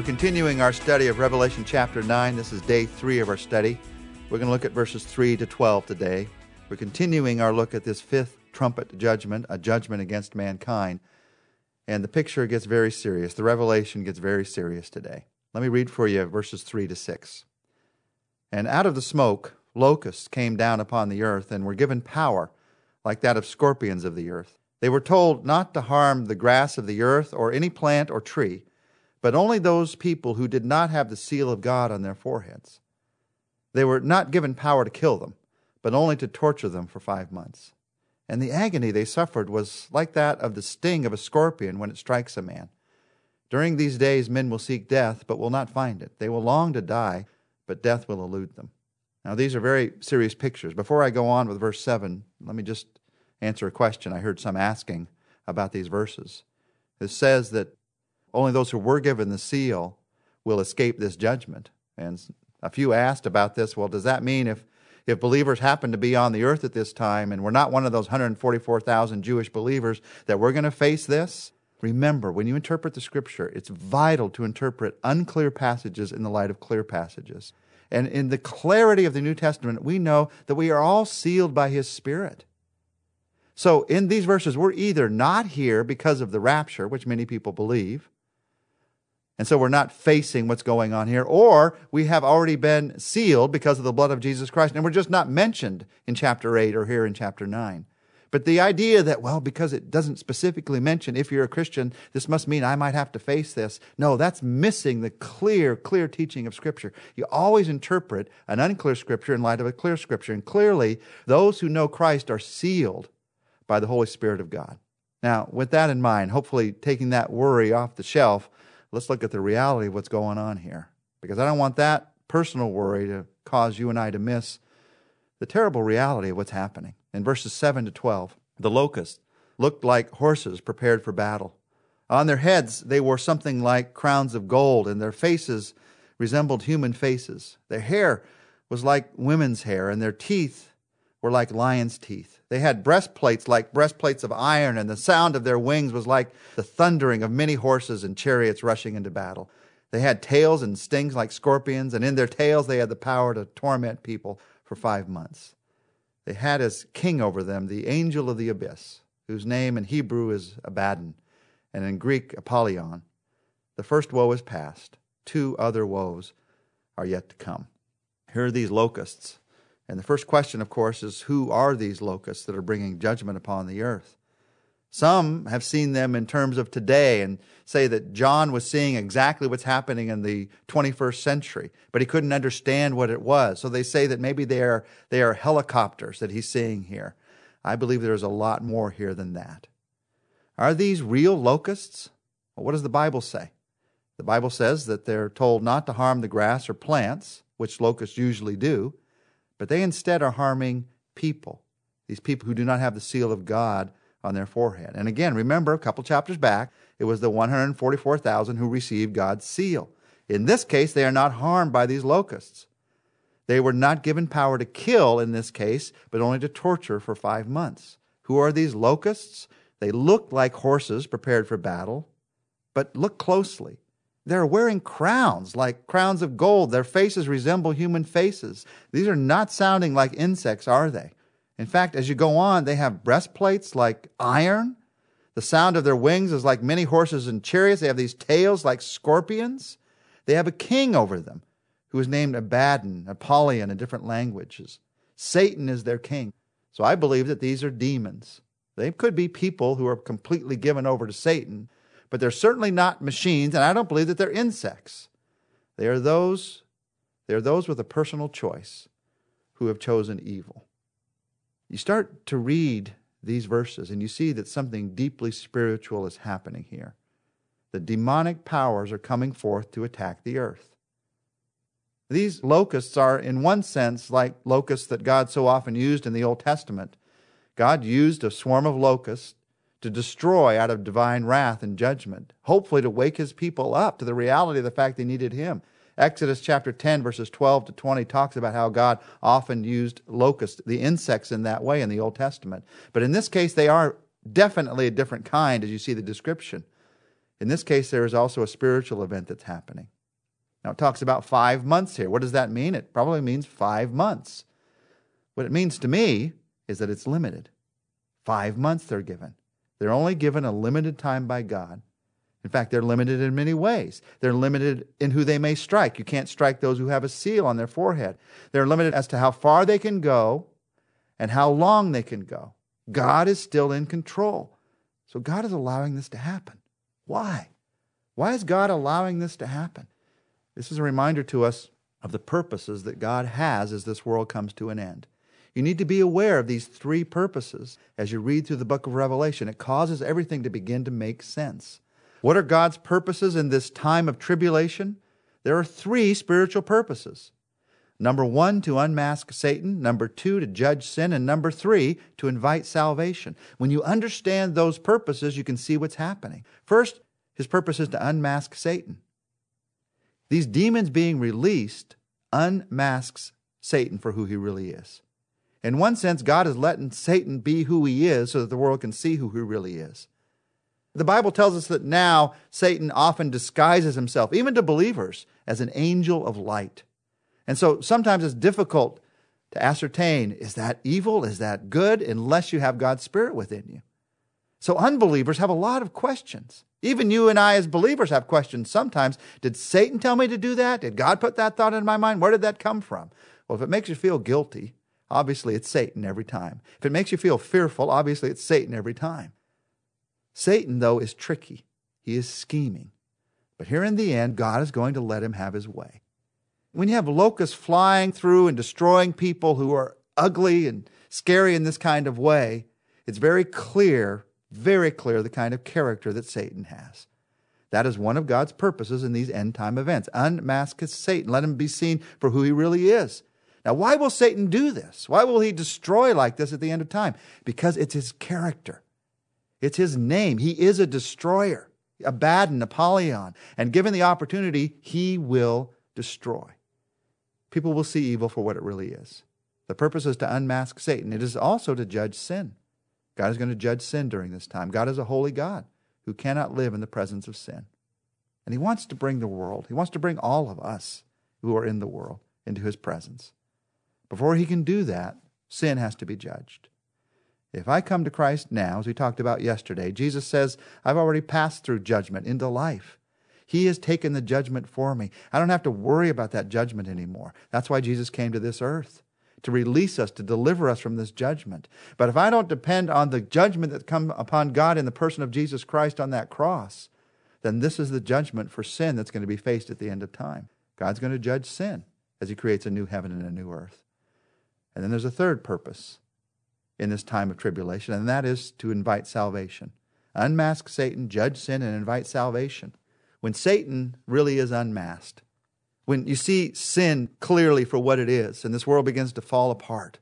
We're continuing our study of Revelation chapter 9. This is day three of our study. We're going to look at verses 3 to 12 today. We're continuing our look at this fifth trumpet judgment, a judgment against mankind. And the picture gets very serious. The revelation gets very serious today. Let me read for you verses 3 to 6. And out of the smoke, locusts came down upon the earth and were given power, like that of scorpions of the earth. They were told not to harm the grass of the earth or any plant or tree but only those people who did not have the seal of God on their foreheads. They were not given power to kill them, but only to torture them for five months. And the agony they suffered was like that of the sting of a scorpion when it strikes a man. During these days, men will seek death, but will not find it. They will long to die, but death will elude them. Now, these are very serious pictures. Before I go on with verse 7, let me just answer a question I heard some asking about these verses. It says that only those who were given the seal will escape this judgment. And a few asked about this. Well, does that mean if if believers happen to be on the earth at this time and we're not one of those 144,000 Jewish believers that we're going to face this? Remember, when you interpret the scripture, it's vital to interpret unclear passages in the light of clear passages. And in the clarity of the New Testament, we know that we are all sealed by his spirit. So in these verses, we're either not here because of the rapture, which many people believe, and so we're not facing what's going on here. Or we have already been sealed because of the blood of Jesus Christ, and we're just not mentioned in chapter 8 or here in chapter 9. But the idea that, well, because it doesn't specifically mention if you're a Christian, this must mean I might have to face this. No, that's missing the clear, clear teaching of Scripture. You always interpret an unclear Scripture in light of a clear Scripture. And clearly, those who know Christ are sealed by the Holy Spirit of God. Now, with that in mind, hopefully taking that worry off the shelf, let's look at the reality of what's going on here. Because I don't want that personal worry to cause you and I to miss the terrible reality of what's happening. In verses 7 to 12, the locusts looked like horses prepared for battle. On their heads, they wore something like crowns of gold, and their faces resembled human faces. Their hair was like women's hair, and their teeth were like lions' teeth. They had breastplates like breastplates of iron, and the sound of their wings was like the thundering of many horses and chariots rushing into battle. They had tails and stings like scorpions, and in their tails they had the power to torment people for five months. They had as king over them the angel of the abyss, whose name in Hebrew is Abaddon, and in Greek Apollyon. The first woe is past. Two other woes are yet to come. Here are these locusts and the first question, of course, is who are these locusts that are bringing judgment upon the earth? Some have seen them in terms of today and say that John was seeing exactly what's happening in the 21st century, but he couldn't understand what it was. So they say that maybe they are, they are helicopters that he's seeing here. I believe there's a lot more here than that. Are these real locusts? Well, what does the Bible say? The Bible says that they're told not to harm the grass or plants, which locusts usually do, but they instead are harming people, these people who do not have the seal of God on their forehead. And again, remember a couple chapters back, it was the 144,000 who received God's seal. In this case, they are not harmed by these locusts. They were not given power to kill in this case, but only to torture for five months. Who are these locusts? They look like horses prepared for battle, but look closely. They're wearing crowns, like crowns of gold. Their faces resemble human faces. These are not sounding like insects, are they? In fact, as you go on, they have breastplates like iron. The sound of their wings is like many horses and chariots. They have these tails like scorpions. They have a king over them who is named Abaddon, Apollyon in different languages. Satan is their king. So I believe that these are demons. They could be people who are completely given over to Satan, but they're certainly not machines, and I don't believe that they're insects. They are those, they are those with a personal choice who have chosen evil. You start to read these verses and you see that something deeply spiritual is happening here. The demonic powers are coming forth to attack the earth. These locusts are, in one sense, like locusts that God so often used in the Old Testament. God used a swarm of locusts to destroy out of divine wrath and judgment, hopefully to wake his people up to the reality of the fact they needed him. Exodus chapter 10, verses 12 to 20 talks about how God often used locusts, the insects, in that way in the Old Testament. But in this case, they are definitely a different kind as you see the description. In this case, there is also a spiritual event that's happening. Now, it talks about five months here. What does that mean? It probably means five months. What it means to me is that it's limited. Five months they're given. They're only given a limited time by God. In fact, they're limited in many ways. They're limited in who they may strike. You can't strike those who have a seal on their forehead. They're limited as to how far they can go and how long they can go. God is still in control. So God is allowing this to happen. Why? Why is God allowing this to happen? This is a reminder to us of the purposes that God has as this world comes to an end. You need to be aware of these three purposes as you read through the book of Revelation. It causes everything to begin to make sense. What are God's purposes in this time of tribulation? There are three spiritual purposes. Number one, to unmask Satan. Number two, to judge sin. And number three, to invite salvation. When you understand those purposes, you can see what's happening. First, his purpose is to unmask Satan. These demons being released unmasks Satan for who he really is. In one sense, God is letting Satan be who he is so that the world can see who he really is. The Bible tells us that now Satan often disguises himself, even to believers, as an angel of light. And so sometimes it's difficult to ascertain is that evil? Is that good? Unless you have God's Spirit within you. So unbelievers have a lot of questions. Even you and I, as believers, have questions sometimes. Did Satan tell me to do that? Did God put that thought in my mind? Where did that come from? Well, if it makes you feel guilty, obviously it's Satan every time. If it makes you feel fearful, obviously it's Satan every time. Satan, though, is tricky. He is scheming. But here in the end, God is going to let him have his way. When you have locusts flying through and destroying people who are ugly and scary in this kind of way, it's very clear very clear the kind of character that Satan has. That is one of God's purposes in these end time events. Unmask Satan. Let him be seen for who he really is. Now, why will Satan do this? Why will he destroy like this at the end of time? Because it's his character. It's his name. He is a destroyer, a Abaddon, Apollyon. And given the opportunity, he will destroy. People will see evil for what it really is. The purpose is to unmask Satan. It is also to judge sin. God is going to judge sin during this time. God is a holy God who cannot live in the presence of sin. And He wants to bring the world, He wants to bring all of us who are in the world into His presence. Before He can do that, sin has to be judged. If I come to Christ now, as we talked about yesterday, Jesus says, I've already passed through judgment into life. He has taken the judgment for me. I don't have to worry about that judgment anymore. That's why Jesus came to this earth to release us, to deliver us from this judgment. But if I don't depend on the judgment that come upon God in the person of Jesus Christ on that cross, then this is the judgment for sin that's going to be faced at the end of time. God's going to judge sin as he creates a new heaven and a new earth. And then there's a third purpose in this time of tribulation, and that is to invite salvation. Unmask Satan, judge sin, and invite salvation. When Satan really is unmasked, when you see sin clearly for what it is and this world begins to fall apart.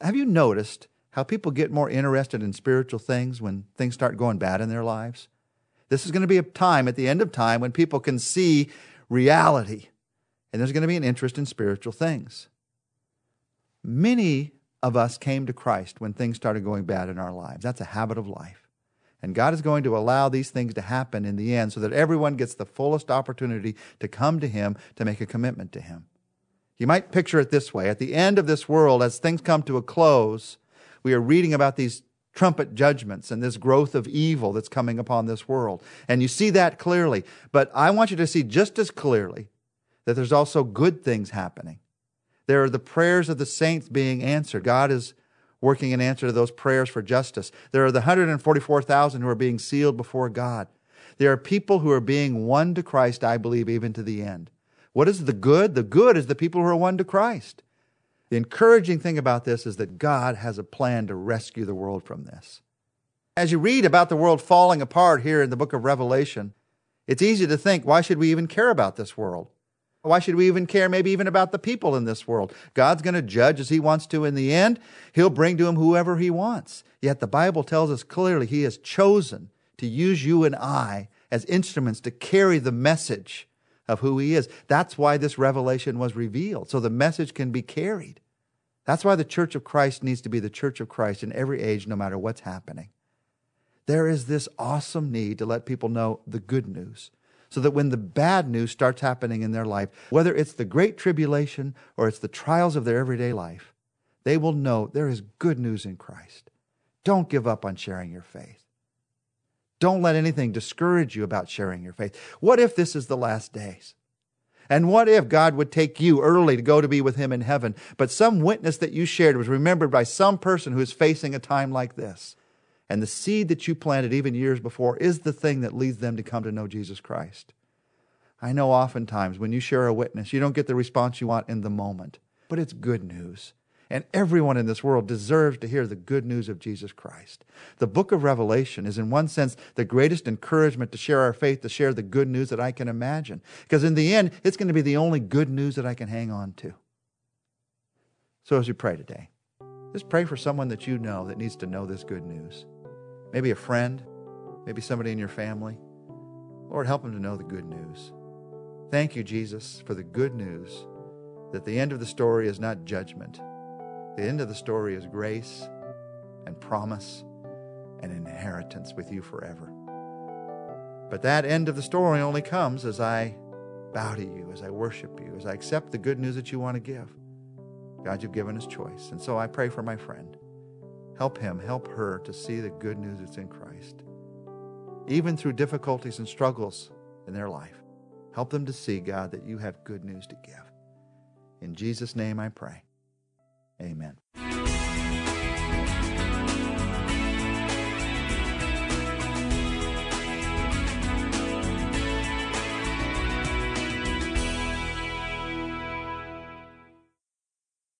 Have you noticed how people get more interested in spiritual things when things start going bad in their lives? This is going to be a time at the end of time when people can see reality and there's going to be an interest in spiritual things. Many of us came to Christ when things started going bad in our lives. That's a habit of life. And God is going to allow these things to happen in the end so that everyone gets the fullest opportunity to come to Him to make a commitment to Him. You might picture it this way at the end of this world, as things come to a close, we are reading about these trumpet judgments and this growth of evil that's coming upon this world. And you see that clearly. But I want you to see just as clearly that there's also good things happening. There are the prayers of the saints being answered. God is working in answer to those prayers for justice. There are the 144,000 who are being sealed before God. There are people who are being won to Christ, I believe, even to the end. What is the good? The good is the people who are won to Christ. The encouraging thing about this is that God has a plan to rescue the world from this. As you read about the world falling apart here in the book of Revelation, it's easy to think, why should we even care about this world? Why should we even care, maybe even about the people in this world? God's going to judge as He wants to in the end. He'll bring to Him whoever He wants. Yet the Bible tells us clearly He has chosen to use you and I as instruments to carry the message of who He is. That's why this revelation was revealed, so the message can be carried. That's why the church of Christ needs to be the church of Christ in every age, no matter what's happening. There is this awesome need to let people know the good news so that when the bad news starts happening in their life, whether it's the great tribulation or it's the trials of their everyday life, they will know there is good news in Christ. Don't give up on sharing your faith. Don't let anything discourage you about sharing your faith. What if this is the last days? And what if God would take you early to go to be with Him in heaven, but some witness that you shared was remembered by some person who is facing a time like this? And the seed that you planted even years before is the thing that leads them to come to know Jesus Christ. I know oftentimes when you share a witness, you don't get the response you want in the moment, but it's good news. And everyone in this world deserves to hear the good news of Jesus Christ. The book of Revelation is, in one sense, the greatest encouragement to share our faith, to share the good news that I can imagine. Because in the end, it's going to be the only good news that I can hang on to. So as you pray today, just pray for someone that you know that needs to know this good news. Maybe a friend, maybe somebody in your family. Lord, help them to know the good news. Thank you, Jesus, for the good news that the end of the story is not judgment the end of the story is grace and promise and inheritance with you forever. But that end of the story only comes as I bow to you, as I worship you, as I accept the good news that you want to give. God, you've given us choice. And so I pray for my friend. Help him, help her to see the good news that's in Christ. Even through difficulties and struggles in their life, help them to see, God, that you have good news to give. In Jesus' name I pray. Amen.